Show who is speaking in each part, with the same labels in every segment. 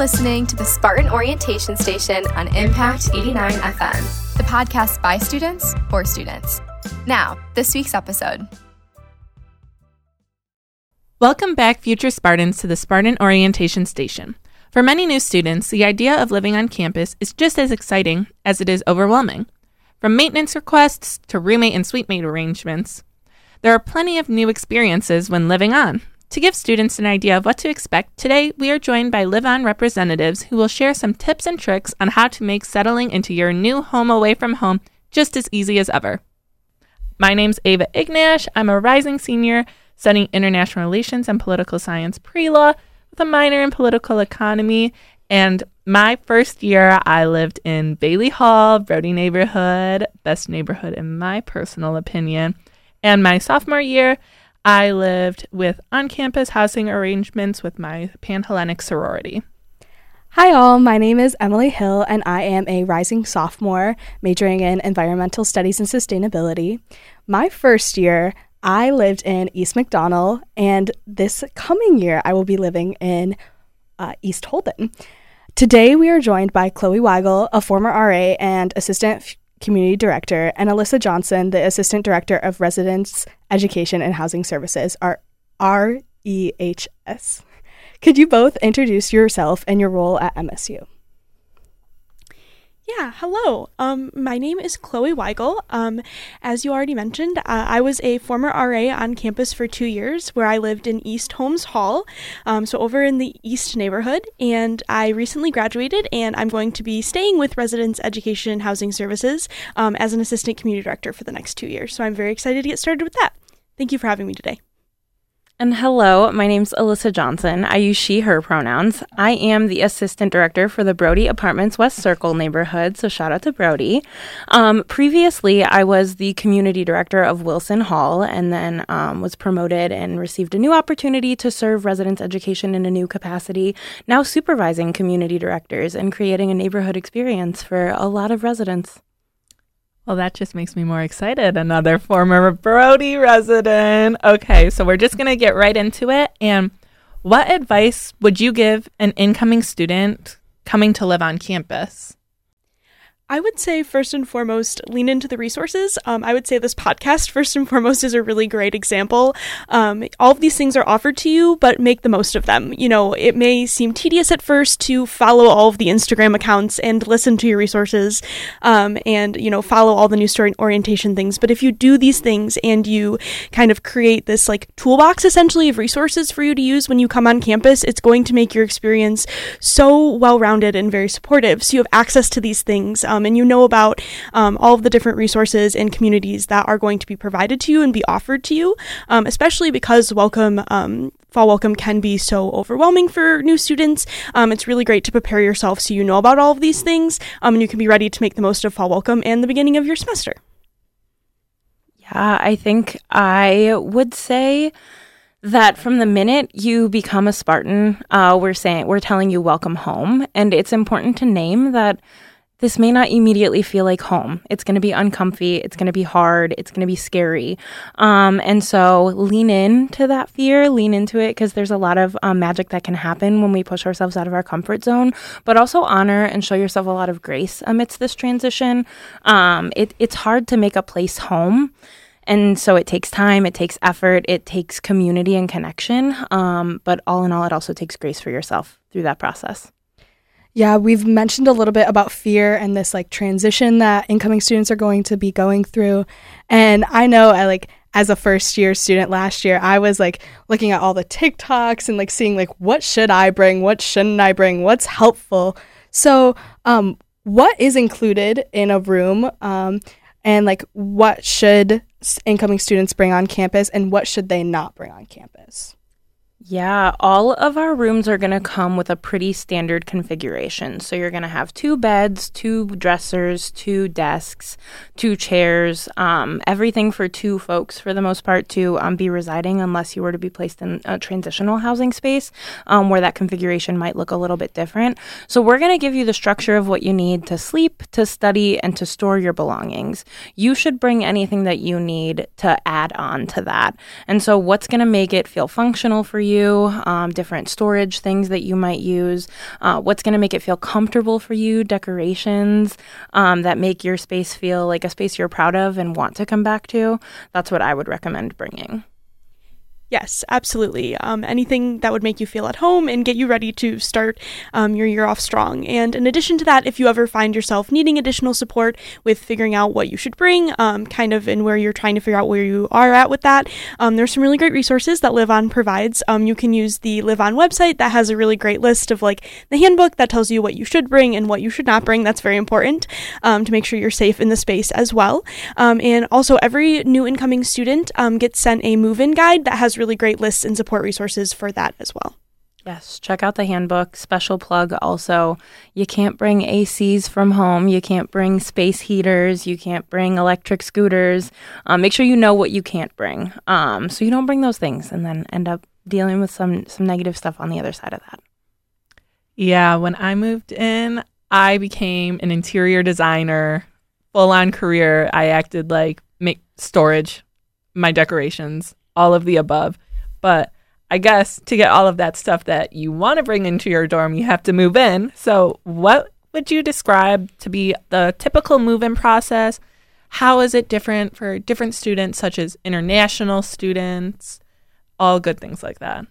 Speaker 1: listening to the Spartan Orientation Station on Impact 89 FM, the podcast by students for students. Now, this week's episode.
Speaker 2: Welcome back, future Spartans, to the Spartan Orientation Station. For many new students, the idea of living on campus is just as exciting as it is overwhelming. From maintenance requests to roommate and suitemate arrangements, there are plenty of new experiences when living on. To give students an idea of what to expect, today we are joined by Live On representatives who will share some tips and tricks on how to make settling into your new home away from home just as easy as ever. My name's Ava Ignash. I'm a rising senior studying international relations and political science pre law with a minor in political economy. And my first year, I lived in Bailey Hall, Brody neighborhood, best neighborhood in my personal opinion. And my sophomore year, I lived with on campus housing arrangements with my Panhellenic sorority.
Speaker 3: Hi, all. My name is Emily Hill, and I am a rising sophomore majoring in environmental studies and sustainability. My first year, I lived in East McDonel, and this coming year, I will be living in uh, East Holden. Today, we are joined by Chloe Weigel, a former RA and assistant community director, and Allysa Johnson, the assistant director of residence education and housing services, are REHS. Could you both introduce yourself and your role at MSU?
Speaker 4: Yeah, hello. Um, my name is Chloe Weigel. Um, as you already mentioned, uh, I was a former RA on campus for two years where I lived in East Holmes Hall, um, so over in the East neighborhood. And I recently graduated and I'm going to be staying with Residence Education and Housing Services um, as an assistant community director for the next two years. So I'm very excited to get started with that. Thank you for having me today.
Speaker 5: And hello, my name's Allysa Johnson. I use she, her pronouns. I am the assistant director for the Brody Apartments West Circle neighborhood, so shout out to Brody. Um, previously, I was the community director of Wilson Hall and then um, was promoted and received a new opportunity to serve residents' education in a new capacity, now supervising community directors and creating a neighborhood experience for a lot of residents.
Speaker 2: Well, that just makes me more excited. Another former Brody resident. Okay, so we're just going to get right into it. And what advice would you give an incoming student coming to live on campus?
Speaker 4: I would say, first and foremost, lean into the resources. Um, I would say this podcast, first and foremost, is a really great example. Um, all of these things are offered to you, but make the most of them. You know, it may seem tedious at first to follow all of the Instagram accounts and listen to your resources um, and, you know, follow all the new story orientation things. But if you do these things and you kind of create this like toolbox essentially of resources for you to use when you come on campus, it's going to make your experience so well rounded and very supportive. So you have access to these things. Um, and you know about um, all of the different resources and communities that are going to be provided to you and be offered to you, um, especially because welcome um, fall welcome can be so overwhelming for new students. Um, it's really great to prepare yourself so you know about all of these things um, and you can be ready to make the most of fall welcome and the beginning of your semester.
Speaker 5: Yeah, I think I would say that from the minute you become a Spartan, uh, we're saying we're telling you welcome home, and it's important to name that this may not immediately feel like home. It's going to be uncomfy. It's going to be hard. It's going to be scary. Um, and so lean into that fear, lean into it because there's a lot of um, magic that can happen when we push ourselves out of our comfort zone, but also honor and show yourself a lot of grace amidst this transition. Um, it, it's hard to make a place home. And so it takes time, it takes effort, it takes community and connection. Um, but all in all, it also takes grace for yourself through that process.
Speaker 3: Yeah, we've mentioned a little bit about fear and this like transition that incoming students are going to be going through. And I know I like as a first year student last year, I was like looking at all the TikToks and like seeing like what should I bring, what shouldn't I bring, what's helpful. So, um what is included in a room um and like what should incoming students bring on campus and what should they not bring on campus?
Speaker 5: Yeah, all of our rooms are going to come with a pretty standard configuration. So you're going to have two beds, two dressers, two desks, two chairs, um, everything for two folks for the most part to um, be residing, unless you were to be placed in a transitional housing space um, where that configuration might look a little bit different. So we're going to give you the structure of what you need to sleep, to study, and to store your belongings. You should bring anything that you need to add on to that. And so what's going to make it feel functional for you? You, um, different storage things that you might use, uh, what's going to make it feel comfortable for you, decorations um, that make your space feel like a space you're proud of and want to come back to. That's what I would recommend bringing.
Speaker 4: Yes, absolutely. Um, anything that would make you feel at home and get you ready to start um, your year off strong. And in addition to that, if you ever find yourself needing additional support with figuring out what you should bring, um, kind of in where you're trying to figure out where you are at with that, um, there's some really great resources that Live On provides. Um, you can use the Live On website that has a really great list of like the handbook that tells you what you should bring and what you should not bring. That's very important um, to make sure you're safe in the space as well. and also, every new incoming student gets sent a move in guide that has really great lists and support resources for that as well.
Speaker 5: Yes, check out the handbook. Special plug also, you can't bring ACs from home. You can't bring space heaters. You can't bring electric scooters. Um, make sure you know what you can't bring um, so you don't bring those things and then end up dealing with some, some negative stuff on the other side of that.
Speaker 2: Yeah, when I moved in, I became an interior designer, full on career. I acted like make storage, my decorations, all of the above. But I guess to get all of that stuff that you want to bring into your dorm, you have to move in. So, what would you describe to be the typical move in process? How is it different for different students, such as international students? All good things like that.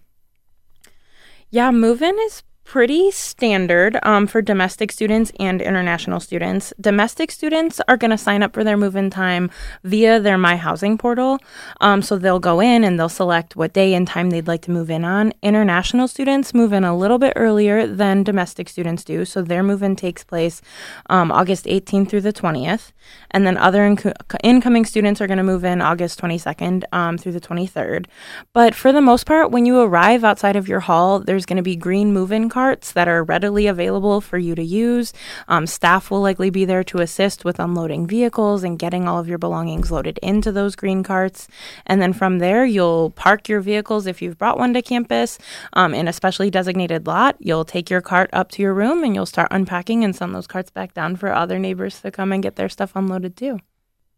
Speaker 5: Yeah, move in is pretty standard um, for domestic students and international students. Domestic students are going to sign up for their move in time via their My Housing portal. Um, so they'll go in and they'll select what day and time they'd like to move in on. International students move in a little bit earlier than domestic students do. So their move in takes place um, August 18th through the 20th. And then other inc- incoming students are going to move in August 22nd um, through the 23rd. But for the most part, when you arrive outside of your hall, there's going to be green move in cards carts that are readily available for you to use. Um, staff will likely be there to assist with unloading vehicles and getting all of your belongings loaded into those green carts. And then from there, you'll park your vehicles if you've brought one to campus um, in a specially designated lot. You'll take your cart up to your room and you'll start unpacking and send those carts back down for other neighbors to come and get their stuff unloaded too.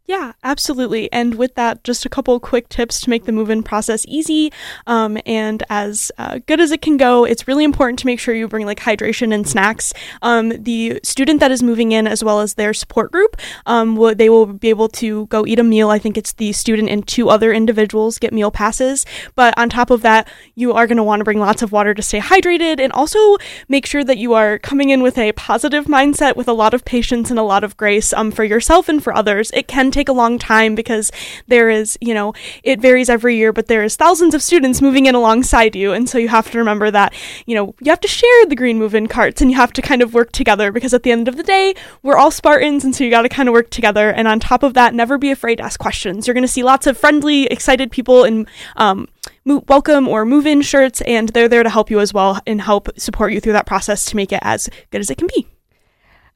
Speaker 4: Yeah, absolutely. And with that, just a couple quick tips to make the move in process easy um, and as uh, good as it can go. It's really important to make sure you bring like hydration and snacks. Um, the student that is moving in, as well as their support group, um, will, they will be able to go eat a meal. I think it's the student and two other individuals get meal passes. But on top of that, you are going to want to bring lots of water to stay hydrated and also make sure that you are coming in with a positive mindset with a lot of patience and a lot of grace um, for yourself and for others. It can take a long time because there is, you know, it varies every year, but there is thousands of students moving in alongside you. And so you have to remember that, you know, you have to share the green move in carts and you have to kind of work together because at the end of the day, we're all Spartans. And so you got to kind of work together. And on top of that, never be afraid to ask questions. You're going to see lots of friendly, excited people in, um, welcome or move in shirts, and they're there to help you as well and help support you through that process to make it as good as it can be.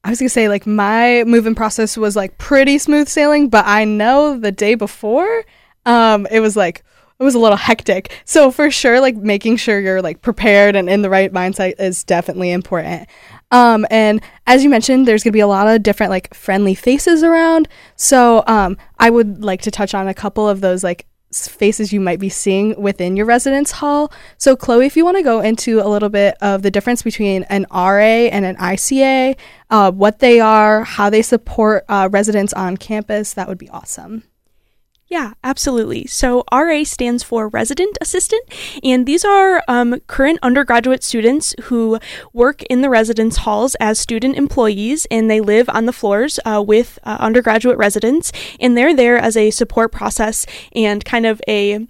Speaker 3: I was gonna say like my moving process was like pretty smooth sailing, but I know the day before, um, it was like it was a little hectic. So for sure, like making sure you're like prepared and in the right mindset is definitely important. Um, and as you mentioned, there's gonna be a lot of different like friendly faces around. So um, I would like to touch on a couple of those like faces you might be seeing within your residence hall. So, Chloe, if you want to go into a little bit of the difference between an RA and an ICA, uh, what they are, how they support uh, residents on campus, that would be awesome.
Speaker 4: Yeah, absolutely. So RA stands for Resident Assistant, and these are um, current undergraduate students who work in the residence halls as student employees, and they live on the floors uh, with uh, undergraduate residents, and they're there as a support process and kind of a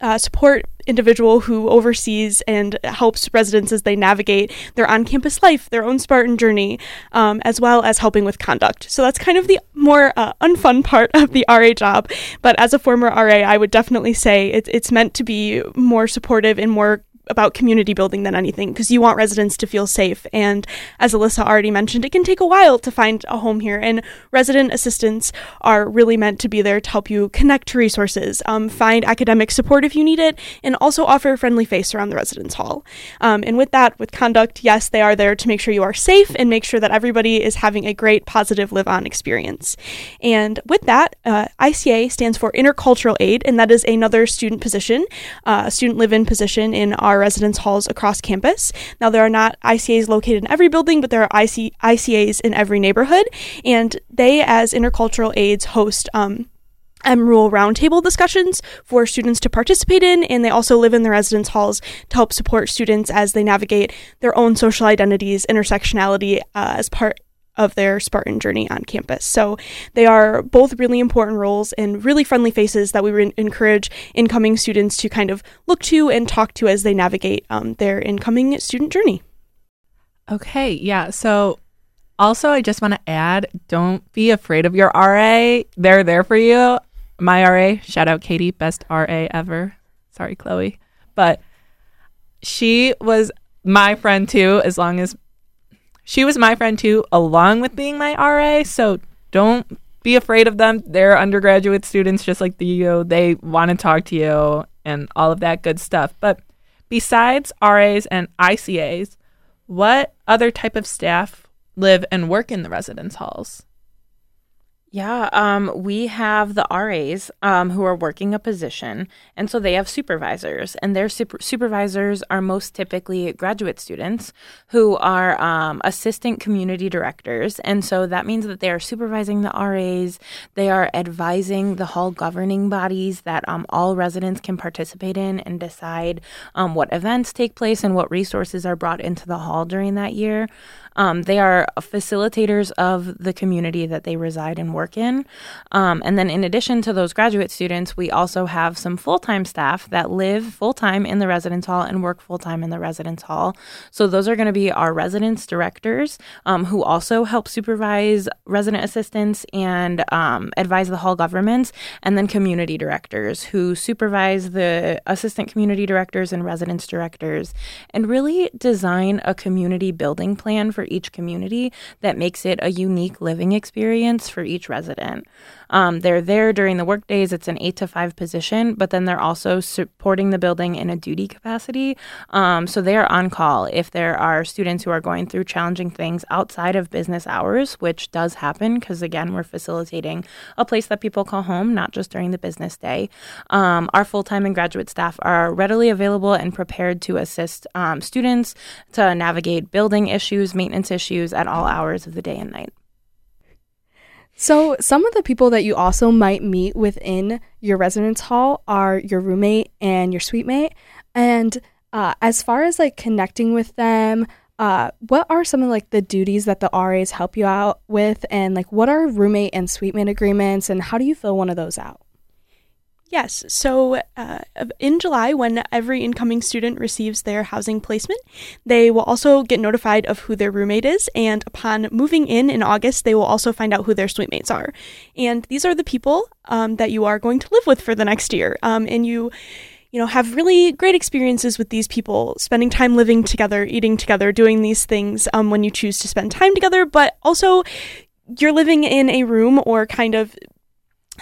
Speaker 4: uh, support individual who oversees and helps residents as they navigate their on campus life, their own Spartan journey, um, as well as helping with conduct. So that's kind of the more uh, unfun part of the RA job. But as a former RA, I would definitely say it's, it's meant to be more supportive and more about community building than anything because you want residents to feel safe. And as Allysa already mentioned, it can take a while to find a home here. And resident assistants are really meant to be there to help you connect to resources, um, find academic support if you need it, and also offer a friendly face around the residence hall. Um, and with that, with conduct, yes, they are there to make sure you are safe and make sure that everybody is having a great, positive live on experience. And with that, uh, ICA stands for Intercultural Aid, and that is another student position, uh, student live in position in our residence halls across campus. Now, there are not ICAs located in every building, but there are IC- ICAs in every neighborhood, and they, as intercultural aides, host um, MRULE roundtable discussions for students to participate in, and they also live in the residence halls to help support students as they navigate their own social identities, intersectionality uh, as part of their Spartan journey on campus. So they are both really important roles and really friendly faces that we re- encourage incoming students to kind of look to and talk to as they navigate um, their incoming student journey.
Speaker 2: Okay, yeah. So also, I just want to add don't be afraid of your RA. They're there for you. My RA, shout out Katie, best RA ever. Sorry, Chloe. But she was my friend too, as long as she was my friend too, along with being my RA. So don't be afraid of them. They're undergraduate students just like you. They want to talk to you and all of that good stuff. But besides RAs and ICAs, what other type of staff live and work in the residence halls?
Speaker 5: Yeah, um, we have the RAs um, who are working a position, and so they have supervisors, and their super- supervisors are most typically graduate students who are um, assistant community directors, and so that means that they are supervising the RAs, they are advising the hall governing bodies that um, all residents can participate in and decide um, what events take place and what resources are brought into the hall during that year. Um, they are facilitators of the community that they reside and work in. Um, and then, in addition to those graduate students, we also have some full time staff that live full time in the residence hall and work full time in the residence hall. So, those are going to be our residence directors um, who also help supervise resident assistants and um, advise the hall governments, and then community directors who supervise the assistant community directors and residence directors and really design a community building plan for for each community that makes it a unique living experience for each resident. Um, they're there during the work days. It's an eight to five position, but then they're also supporting the building in a duty capacity. Um, so they are on call if there are students who are going through challenging things outside of business hours, which does happen because, again, we're facilitating a place that people call home, not just during the business day. Um, our full time and graduate staff are readily available and prepared to assist um, students to navigate building issues, maintenance issues at all hours of the day and night.
Speaker 3: So, some of the people that you also might meet within your residence hall are your roommate and your suite mate. And uh, as far as like connecting with them, uh, what are some of like the duties that the RAs help you out with? And like, what are roommate and suite mate agreements? And how do you fill one of those out?
Speaker 4: Yes. So uh, in July, when every incoming student receives their housing placement, they will also get notified of who their roommate is. And upon moving in in August, they will also find out who their suite mates are. And these are the people um, that you are going to live with for the next year. Um, and you you know, have really great experiences with these people, spending time living together, eating together, doing these things um, when you choose to spend time together, but also you're living in a room or kind of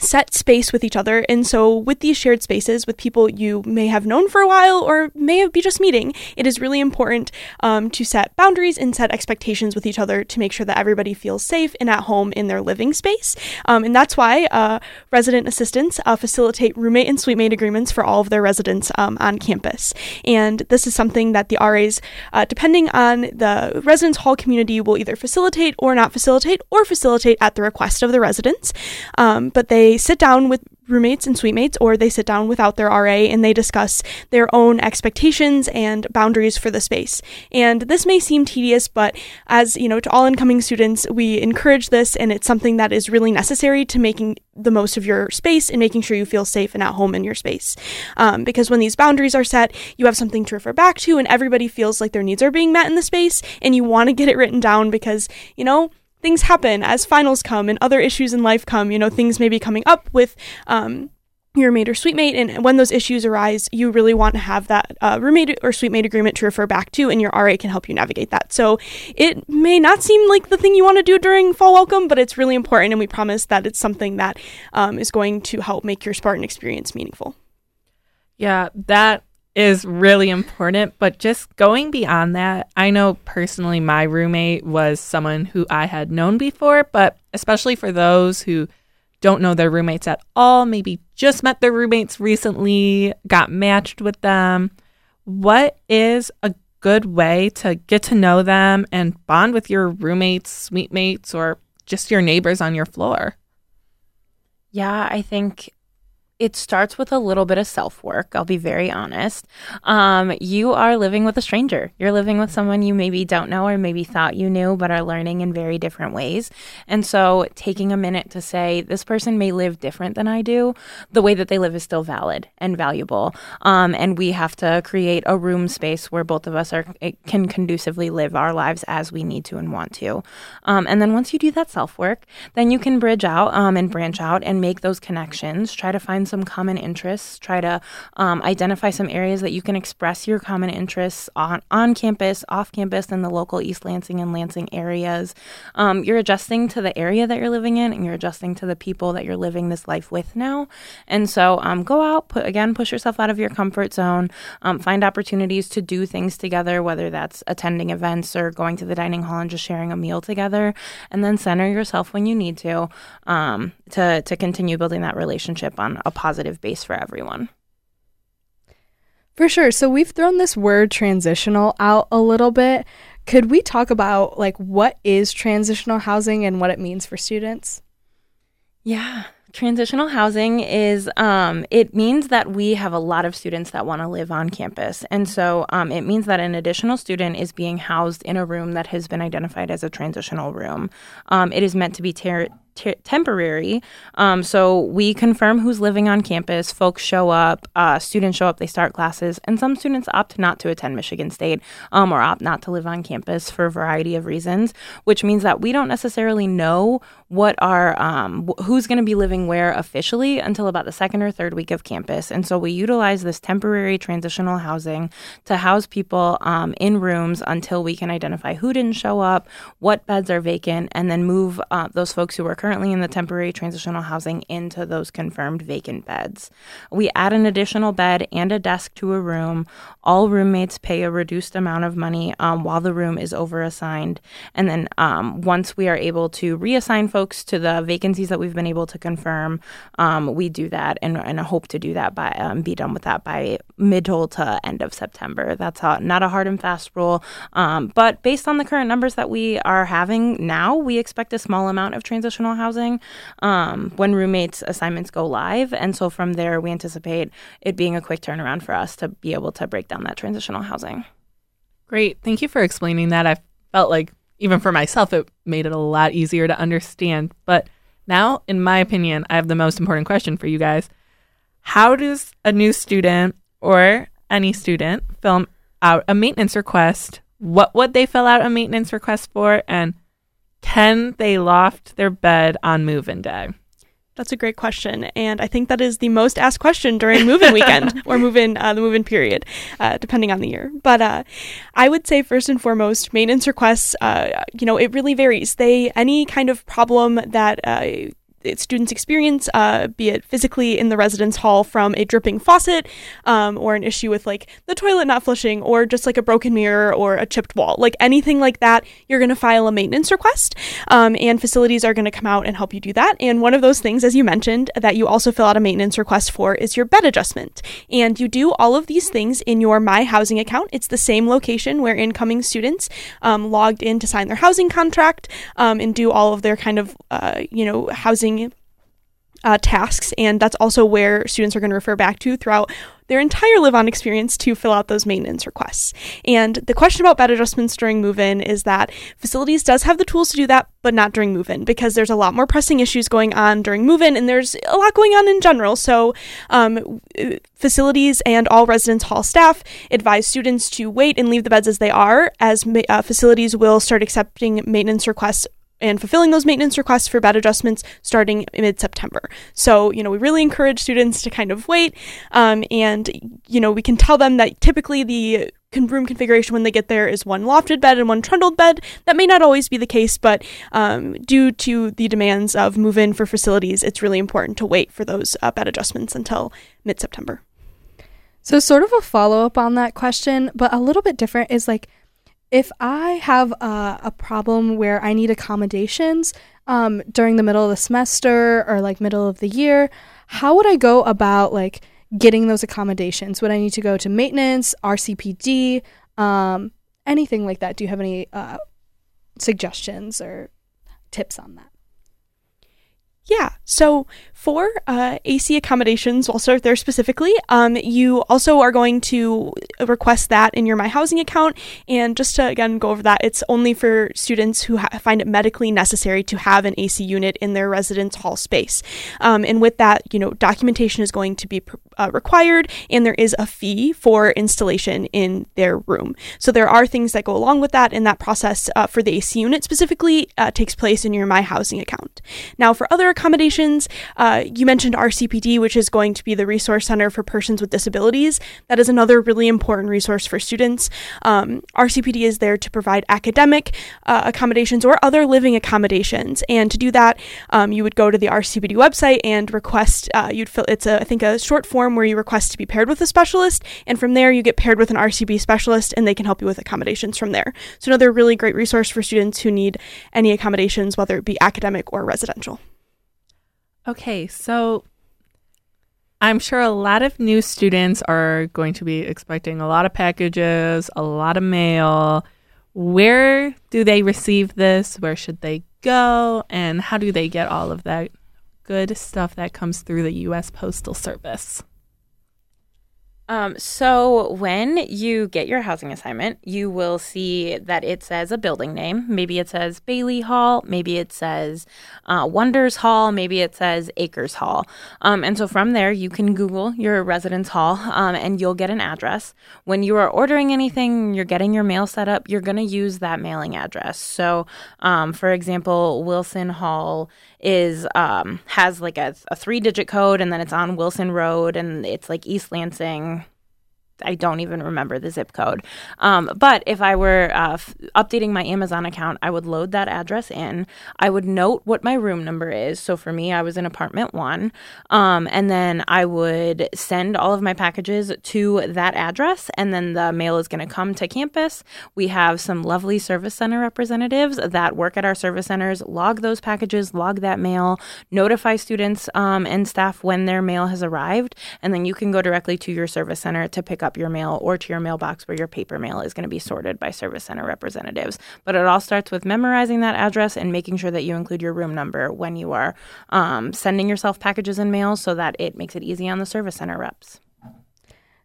Speaker 4: set space with each other. And so, with these shared spaces with people you may have known for a while or may be just meeting, it is really important um, to set boundaries and set expectations with each other to make sure that everybody feels safe and at home in their living space. Um, and that's why uh, resident assistants uh, facilitate roommate and suite mate agreements for all of their residents um, on campus. And this is something that the RAs, uh, depending on the residence hall community, will either facilitate or not facilitate or facilitate at the request of the residents. Um, but they they sit down with roommates and suite mates, or they sit down without their RA and they discuss their own expectations and boundaries for the space. And this may seem tedious, but as you know, to all incoming students, we encourage this, and it's something that is really necessary to making the most of your space and making sure you feel safe and at home in your space. Um, because when these boundaries are set, you have something to refer back to, and everybody feels like their needs are being met in the space, and you want to get it written down because you know things happen as finals come and other issues in life come. You know, things may be coming up with um, your mate or suite mate. And when those issues arise, you really want to have that uh, roommate or suite mate agreement to refer back to, and your RA can help you navigate that. So it may not seem like the thing you want to do during fall welcome, but it's really important, and we promise that it's something that um, is going to help make your Spartan experience meaningful.
Speaker 2: Yeah, that is really important. But just going beyond that, I know personally my roommate was someone who I had known before, but especially for those who don't know their roommates at all, maybe just met their roommates recently, got matched with them. What is a good way to get to know them and bond with your roommates, suite mates, or just your neighbors on your floor?
Speaker 5: Yeah, I think it starts with a little bit of self work. I'll be very honest. Um, you are living with a stranger. You're living with someone you maybe don't know or maybe thought you knew, but are learning in very different ways. And so, taking a minute to say, this person may live different than I do, the way that they live is still valid and valuable. Um, and we have to create a room space where both of us are can conducively live our lives as we need to and want to. Um, and then once you do that self work, then you can bridge out um, and branch out and make those connections. Try to find some common interests. Try to um, identify some areas that you can express your common interests on, on campus, off campus, in the local East Lansing and Lansing areas. Um, you're adjusting to the area that you're living in and you're adjusting to the people that you're living this life with now. And so um, go out, put again, push yourself out of your comfort zone, um, find opportunities to do things together, whether that's attending events or going to the dining hall and just sharing a meal together, and then center yourself when you need to um, to to continue building that relationship on a positive base for everyone.
Speaker 3: For sure. So we've thrown this word transitional out a little bit. Could we talk about like what is transitional housing and what it means for students?
Speaker 5: Yeah. Transitional housing is, um, it means that we have a lot of students that want to live on campus. And so um, it means that an additional student is being housed in a room that has been identified as a transitional room. Um, it is meant to be ter- temporary. Um, so we confirm who's living on campus. Folks show up, uh, students show up, they start classes, and some students opt not to attend Michigan State um, or opt not to live on campus for a variety of reasons, which means that we don't necessarily know what are um, who's going to be living where officially until about the second or third week of campus. And so we utilize this temporary transitional housing to house people um, in rooms until we can identify who didn't show up, what beds are vacant, and then move uh, those folks who are currently in the temporary transitional housing into those confirmed vacant beds. We add an additional bed and a desk to a room. All roommates pay a reduced amount of money um, while the room is overassigned. And then um, once we are able to reassign folks to the vacancies that we've been able to confirm, um, we do that and, and hope to do that by um, be done with that by middle to end of September. That's not a hard and fast rule, um, but based on the current numbers that we are having now, we expect a small amount of transitional transitional housing um, when roommates assignments go live. And so from there, we anticipate it being a quick turnaround for us to be able to break down that transitional housing.
Speaker 2: Great. Thank you for explaining that. I felt like, even for myself, it made it a lot easier to understand. But now, in my opinion, I have the most important question for you guys. How does a new student or any student fill out a maintenance request? What would they fill out a maintenance request for? And can they loft their bed on move in day?
Speaker 4: That's a great question, and I think that is the most asked question during move-in weekend or move-in uh, the move-in period, uh, depending on the year. But uh, I would say first and foremost, maintenance requests. Uh, you know, it really varies. They any kind of problem that uh, students experience, uh, be it physically in the residence hall from a dripping faucet, um, or an issue with like the toilet not flushing, or just like a broken mirror or a chipped wall, like anything like that, you're going to file a maintenance request, um, and facilities are going to come out and help you do that. And one of those things, as you mentioned, that you also fill out a maintenance request for is your bed adjustment, and you do all of these things in your My Housing account. It's the same location where incoming students um, logged in to sign their housing contract um, and do all of their kind of uh, you know housing uh, tasks, and that's also where students are going to refer back to throughout their entire live on experience to fill out those maintenance requests. And the question about bed adjustments during move in is that facilities does have the tools to do that, but not during move in because there's a lot more pressing issues going on during move in and there's a lot going on in general. So, um, facilities and all residence hall staff advise students to wait and leave the beds as they are, as uh, facilities will start accepting maintenance requests and fulfilling those maintenance requests for bed adjustments starting mid September. So, you know, we really encourage students to kind of wait. Um, and, you know, we can tell them that typically the room configuration when they get there is one lofted bed and one trundled bed. That may not always be the case, but um, due to the demands of move in for facilities, it's really important to wait for those uh, bed adjustments until mid September.
Speaker 3: So, sort of a follow up on that question, but a little bit different is like if I have a, a problem where I need accommodations um, during the middle of the semester or like middle of the year, how would I go about like getting those accommodations? Would I need to go to maintenance, RCPD, um, anything like that? Do you have any uh, suggestions or tips on that?
Speaker 4: Yeah. So for uh, AC accommodations, we'll start there specifically. Um, you also are going to request that in your My Housing account. And just to again go over that, it's only for students who ha- find it medically necessary to have an AC unit in their residence hall space. Um, and with that, you know, documentation is going to be uh, required, and there is a fee for installation in their room. So there are things that go along with that, and that process uh, for the AC unit specifically uh, takes place in your My Housing account. Now, for other accommodations, uh, you mentioned RCPD, which is going to be the Resource Center for Persons with Disabilities. That is another really important resource for students. Um, RCPD is there to provide academic uh, accommodations or other living accommodations. And to do that, um, you would go to the RCPD website and request, uh, you'd fill, it's a, I think, a short form where you request to be paired with a specialist. And from there, you get paired with an RCP specialist and they can help you with accommodations from there. So another really great resource for students who need any accommodations, whether it be academic or residential.
Speaker 2: Okay, so I'm sure a lot of new students are going to be expecting a lot of packages, a lot of mail. Where do they receive this? Where should they go? And how do they get all of that good stuff that comes through the U.S. Postal Service?
Speaker 5: Um, so when you get your housing assignment, you will see that it says a building name. Maybe it says Bailey Hall. Maybe it says uh, Wonders Hall. Maybe it says Akers Hall. Um, and so from there, you can Google your residence hall um, and you'll get an address. When you are ordering anything, you're getting your mail set up, you're going to use that mailing address. So, um, for example, Wilson Hall is um, has like a, a three digit code and then it's on Wilson Road and it's like East Lansing I don't even remember the zip code. Um, but if I were uh, f- updating my Amazon account, I would load that address in. I would note what my room number is. So for me, I was in apartment one. Um, and then I would send all of my packages to that address. And then the mail is going to come to campus. We have some lovely service center representatives that work at our service centers, log those packages, log that mail, notify students um, and staff when their mail has arrived. And then you can go directly to your service center to pick up your mail or to your mailbox where your paper mail is going to be sorted by service center representatives. But it all starts with memorizing that address and making sure that you include your room number when you are um, sending yourself packages and mail so that it makes it easy on the service center reps.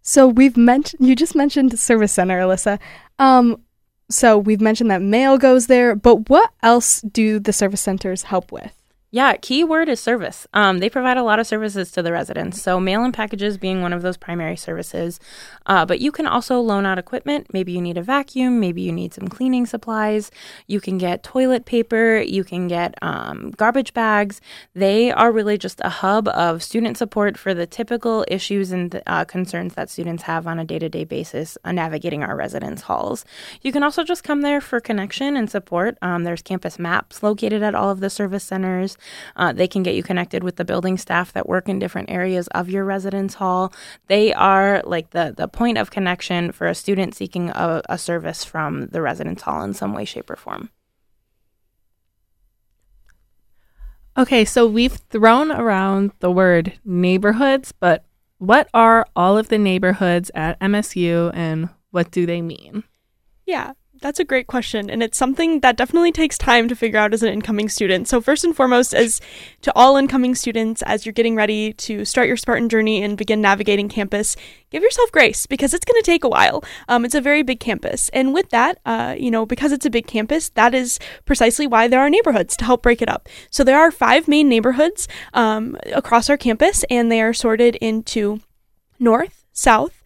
Speaker 3: So we've mentioned you just mentioned service center, Allysa. Um, so we've mentioned that mail goes there, but what else do the service centers help with?
Speaker 5: Yeah, key word is service. Um, they provide a lot of services to the residents. So, mail and packages being one of those primary services. Uh, but you can also loan out equipment. Maybe you need a vacuum. Maybe you need some cleaning supplies. You can get toilet paper. You can get um, garbage bags. They are really just a hub of student support for the typical issues and uh, concerns that students have on a day to day basis uh, navigating our residence halls. You can also just come there for connection and support. Um, there's campus maps located at all of the service centers. Uh, they can get you connected with the building staff that work in different areas of your residence hall. They are like the, the point of connection for a student seeking a, a service from the residence hall in some way, shape, or form.
Speaker 2: Okay, so we've thrown around the word neighborhoods, but what are all of the neighborhoods at MSU and what do they mean?
Speaker 4: Yeah. That's a great question, and it's something that definitely takes time to figure out as an incoming student. So, first and foremost, as to all incoming students, as you're getting ready to start your Spartan journey and begin navigating campus, give yourself grace because it's going to take a while. Um, it's a very big campus, and with that, uh, you know, because it's a big campus, that is precisely why there are neighborhoods to help break it up. So, there are five main neighborhoods um, across our campus, and they are sorted into north, south,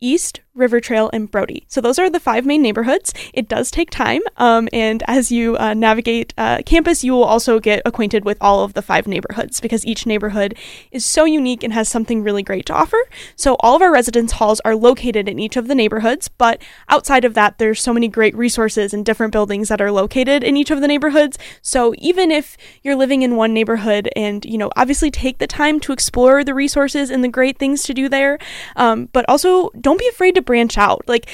Speaker 4: east, River Trail, and Brody. So those are the five main neighborhoods. It does take time, um, and as you uh, navigate uh, campus, you will also get acquainted with all of the five neighborhoods because each neighborhood is so unique and has something really great to offer. So all of our residence halls are located in each of the neighborhoods, but outside of that, there's so many great resources and different buildings that are located in each of the neighborhoods. So even if you're living in one neighborhood and, you know, obviously take the time to explore the resources and the great things to do there, um, but also don't be afraid to branch out. Like,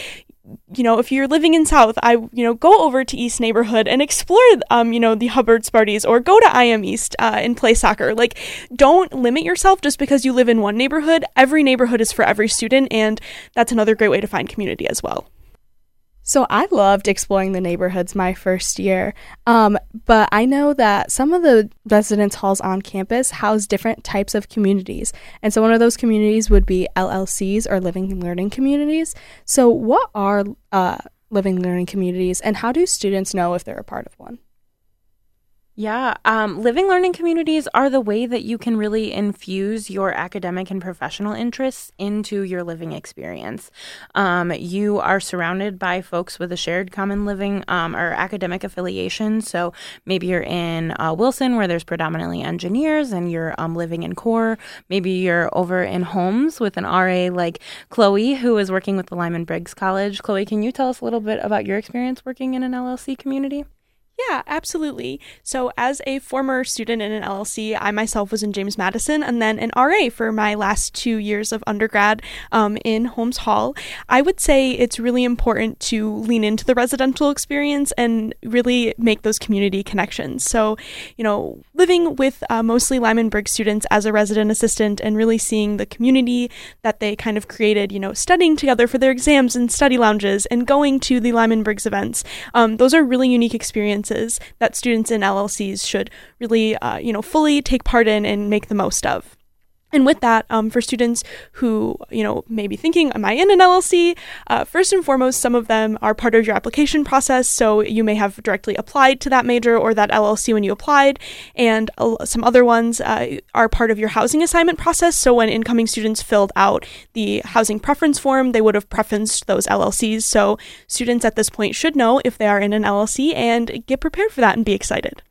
Speaker 4: you know, if you're living in South, I, you know, go over to East neighborhood and explore, um, you know, the Hubbard Sparty's or go to IM East uh, and play soccer. Like, don't limit yourself just because you live in one neighborhood. Every neighborhood is for every student, and that's another great way to find community as well.
Speaker 3: So I loved exploring the neighborhoods my first year, um, but I know that some of the residence halls on campus house different types of communities, and so one of those communities would be LLCs or living learning communities. So what are uh, living learning communities, and how do students know if they're a part of one?
Speaker 5: Yeah, um, living learning communities are the way that you can really infuse your academic and professional interests into your living experience. Um, you are surrounded by folks with a shared common living um, or academic affiliation. So maybe you're in uh, Wilson, where there's predominantly engineers, and you're um, living in core. Maybe you're over in Holmes with an RA like Chloe, who is working with the Lyman Briggs College. Chloe, can you tell us a little bit about your experience working in an LLC community?
Speaker 4: Yeah, absolutely. So, as a former student in an LLC, I myself was in James Madison and then an RA for my last two years of undergrad um, in Holmes Hall. I would say it's really important to lean into the residential experience and really make those community connections. So, you know, living with uh, mostly Lyman Briggs students as a resident assistant and really seeing the community that they kind of created, you know, studying together for their exams and study lounges and going to the Lyman Briggs events. Um, those are really unique experiences experiences that students in LLCs should really, uh, you know, fully take part in and make the most of. And with that, um, for students who, you know, may be thinking, am I in an LLC? Uh, first and foremost, some of them are part of your application process. So you may have directly applied to that major or that LLC when you applied. And uh, some other ones uh, are part of your housing assignment process. So when incoming students filled out the housing preference form, they would have preferenced those LLCs. So students at this point should know if they are in an LLC and get prepared for that and be excited.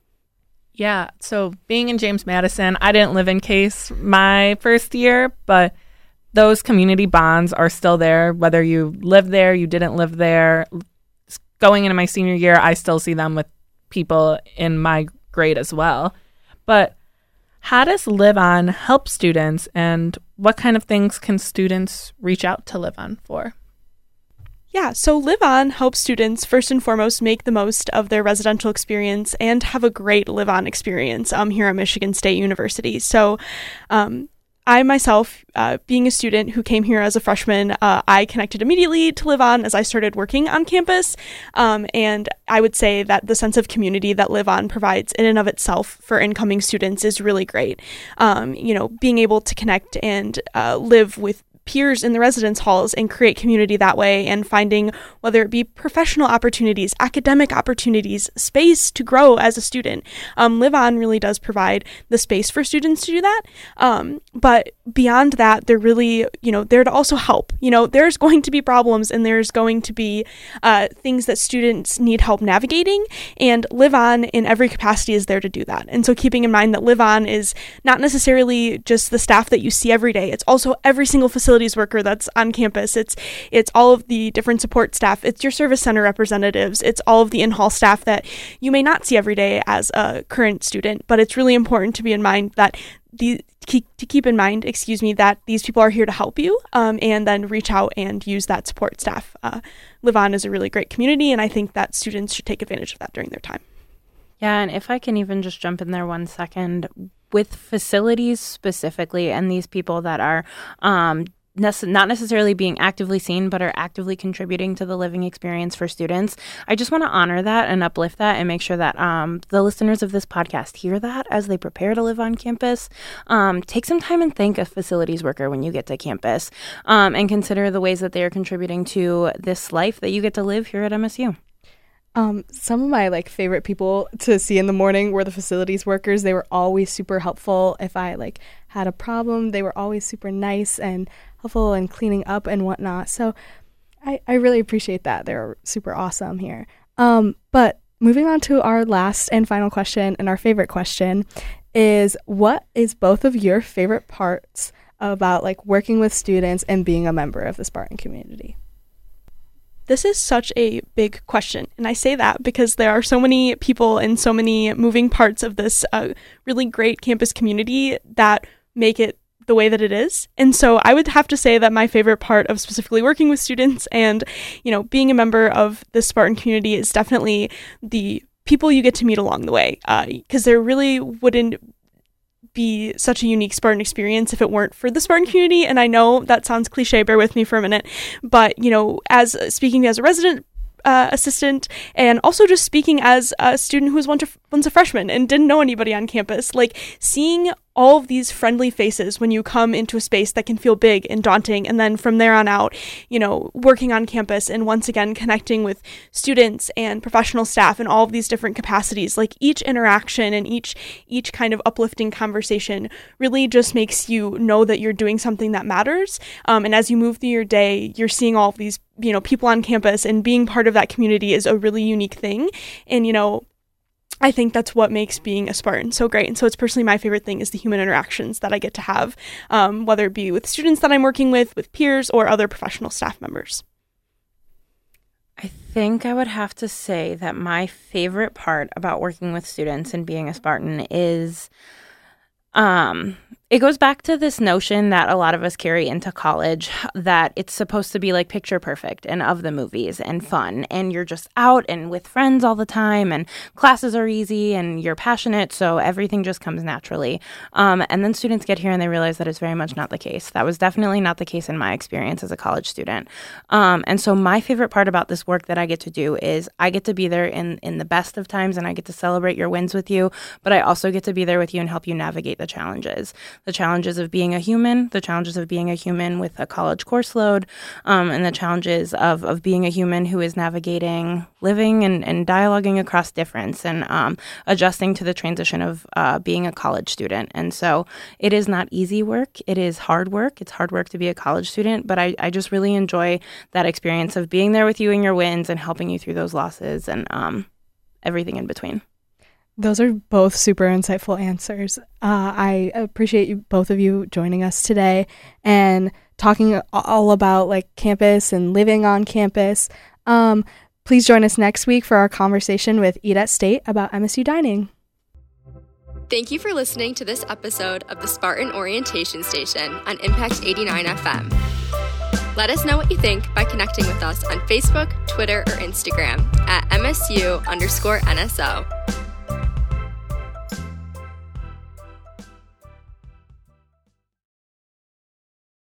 Speaker 2: Yeah. So being in James Madison, I didn't live in Case my first year, but those community bonds are still there. Whether you live there, you didn't live there. Going into my senior year, I still see them with people in my grade as well. But how does Live On help students, and what kind of things can students reach out to Live On for?
Speaker 4: Yeah, so Live On helps students first and foremost make the most of their residential experience and have a great Live On experience um, here at Michigan State University. So, um, I myself, uh, being a student who came here as a freshman, uh, I connected immediately to Live On as I started working on campus. Um, and I would say that the sense of community that Live On provides in and of itself for incoming students is really great. Um, you know, being able to connect and uh, live with peers in the residence halls and create community that way and finding whether it be professional opportunities, academic opportunities, space to grow as a student. Um, Live On really does provide the space for students to do that. Um, but beyond that, they're really, you know, there to also help. You know, there's going to be problems and there's going to be uh, things that students need help navigating, and Live On in every capacity is there to do that. And so keeping in mind that Live On is not necessarily just the staff that you see every day, it's also every single facilities worker that's on campus. It's it's all of the different support staff. It's your service center representatives. It's all of the in-hall staff that you may not see every day as a current student, but it's really important to be in mind that the to keep in mind, excuse me, that these people are here to help you, um, and then reach out and use that support staff. Uh, Live On is a really great community, and I think that students should take advantage of that during their time.
Speaker 5: Yeah, and if I can even just jump in there one second, with facilities specifically, and these people that are um, not necessarily being actively seen, but are actively contributing to the living experience for students. I just want to honor that and uplift that and make sure that um, the listeners of this podcast hear that as they prepare to live on campus. Um, take some time and thank a facilities worker when you get to campus um, and consider the ways that they are contributing to this life that you get to live here at MSU.
Speaker 3: Um, some of my like favorite people to see in the morning were the facilities workers. They were always super helpful. If I like had a problem, they were always super nice and helpful and cleaning up and whatnot. So I, I really appreciate that. They're super awesome here. Um, but moving on to our last and final question, and our favorite question is what is both of your favorite parts about like working with students and being a member of the Spartan community?
Speaker 4: This is such a big question. And I say that because there are so many people and so many moving parts of this uh, really great campus community that make it the way that it is. And so I would have to say that my favorite part of specifically working with students and, you know, being a member of the Spartan community is definitely the people you get to meet along the way. Because uh, there really wouldn't be such a unique Spartan experience if it weren't for the Spartan community. And I know that sounds cliche, bear with me for a minute. But, you know, as speaking as a resident uh, assistant and also just speaking as a student who was once a, once a freshman and didn't know anybody on campus, like seeing all of these friendly faces when you come into a space that can feel big and daunting. And then from there on out you know working on campus and once again connecting with students and professional staff in all of these different capacities. Like each interaction and each each kind of uplifting conversation really just makes you know that you're doing something that matters. Um, and as you move through your day you're seeing all of these you know people on campus and being part of that community is a really unique thing. And you know I think that's what makes being a Spartan so great. And so it's personally my favorite thing is the human interactions that I get to have, um, whether it be with students that I'm working with, with peers, or other professional staff members.
Speaker 5: I think I would have to say that my favorite part about working with students and being a Spartan is um it goes back to this notion that a lot of us carry into college that it's supposed to be like picture perfect and of the movies and fun. And you're just out and with friends all the time, and classes are easy and you're passionate. So everything just comes naturally. Um, and then students get here and they realize that it's very much not the case. That was definitely not the case in my experience as a college student. Um, and so my favorite part about this work that I get to do is I get to be there in, in the best of times and I get to celebrate your wins with you, but I also get to be there with you and help you navigate the challenges the challenges of being a human, the challenges of being a human with a college course load, um, and the challenges of, of being a human who is navigating living and, and dialoguing across difference and um, adjusting to the transition of uh, being a college student. And so it is not easy work. It is hard work. It's hard work to be a college student, but I, I just really enjoy that experience of being there with you in your wins and helping you through those losses and um, everything in between.
Speaker 3: Those are both super insightful answers. Uh, I appreciate you both of you joining us today and talking all about like campus and living on campus. Um, please join us next week for our conversation with Eat at State about MSU dining.
Speaker 1: Thank you for listening to this episode of the Spartan Orientation Station on Impact 89 FM. Let us know what you think by connecting with us on Facebook, Twitter, or Instagram at MSU underscore NSO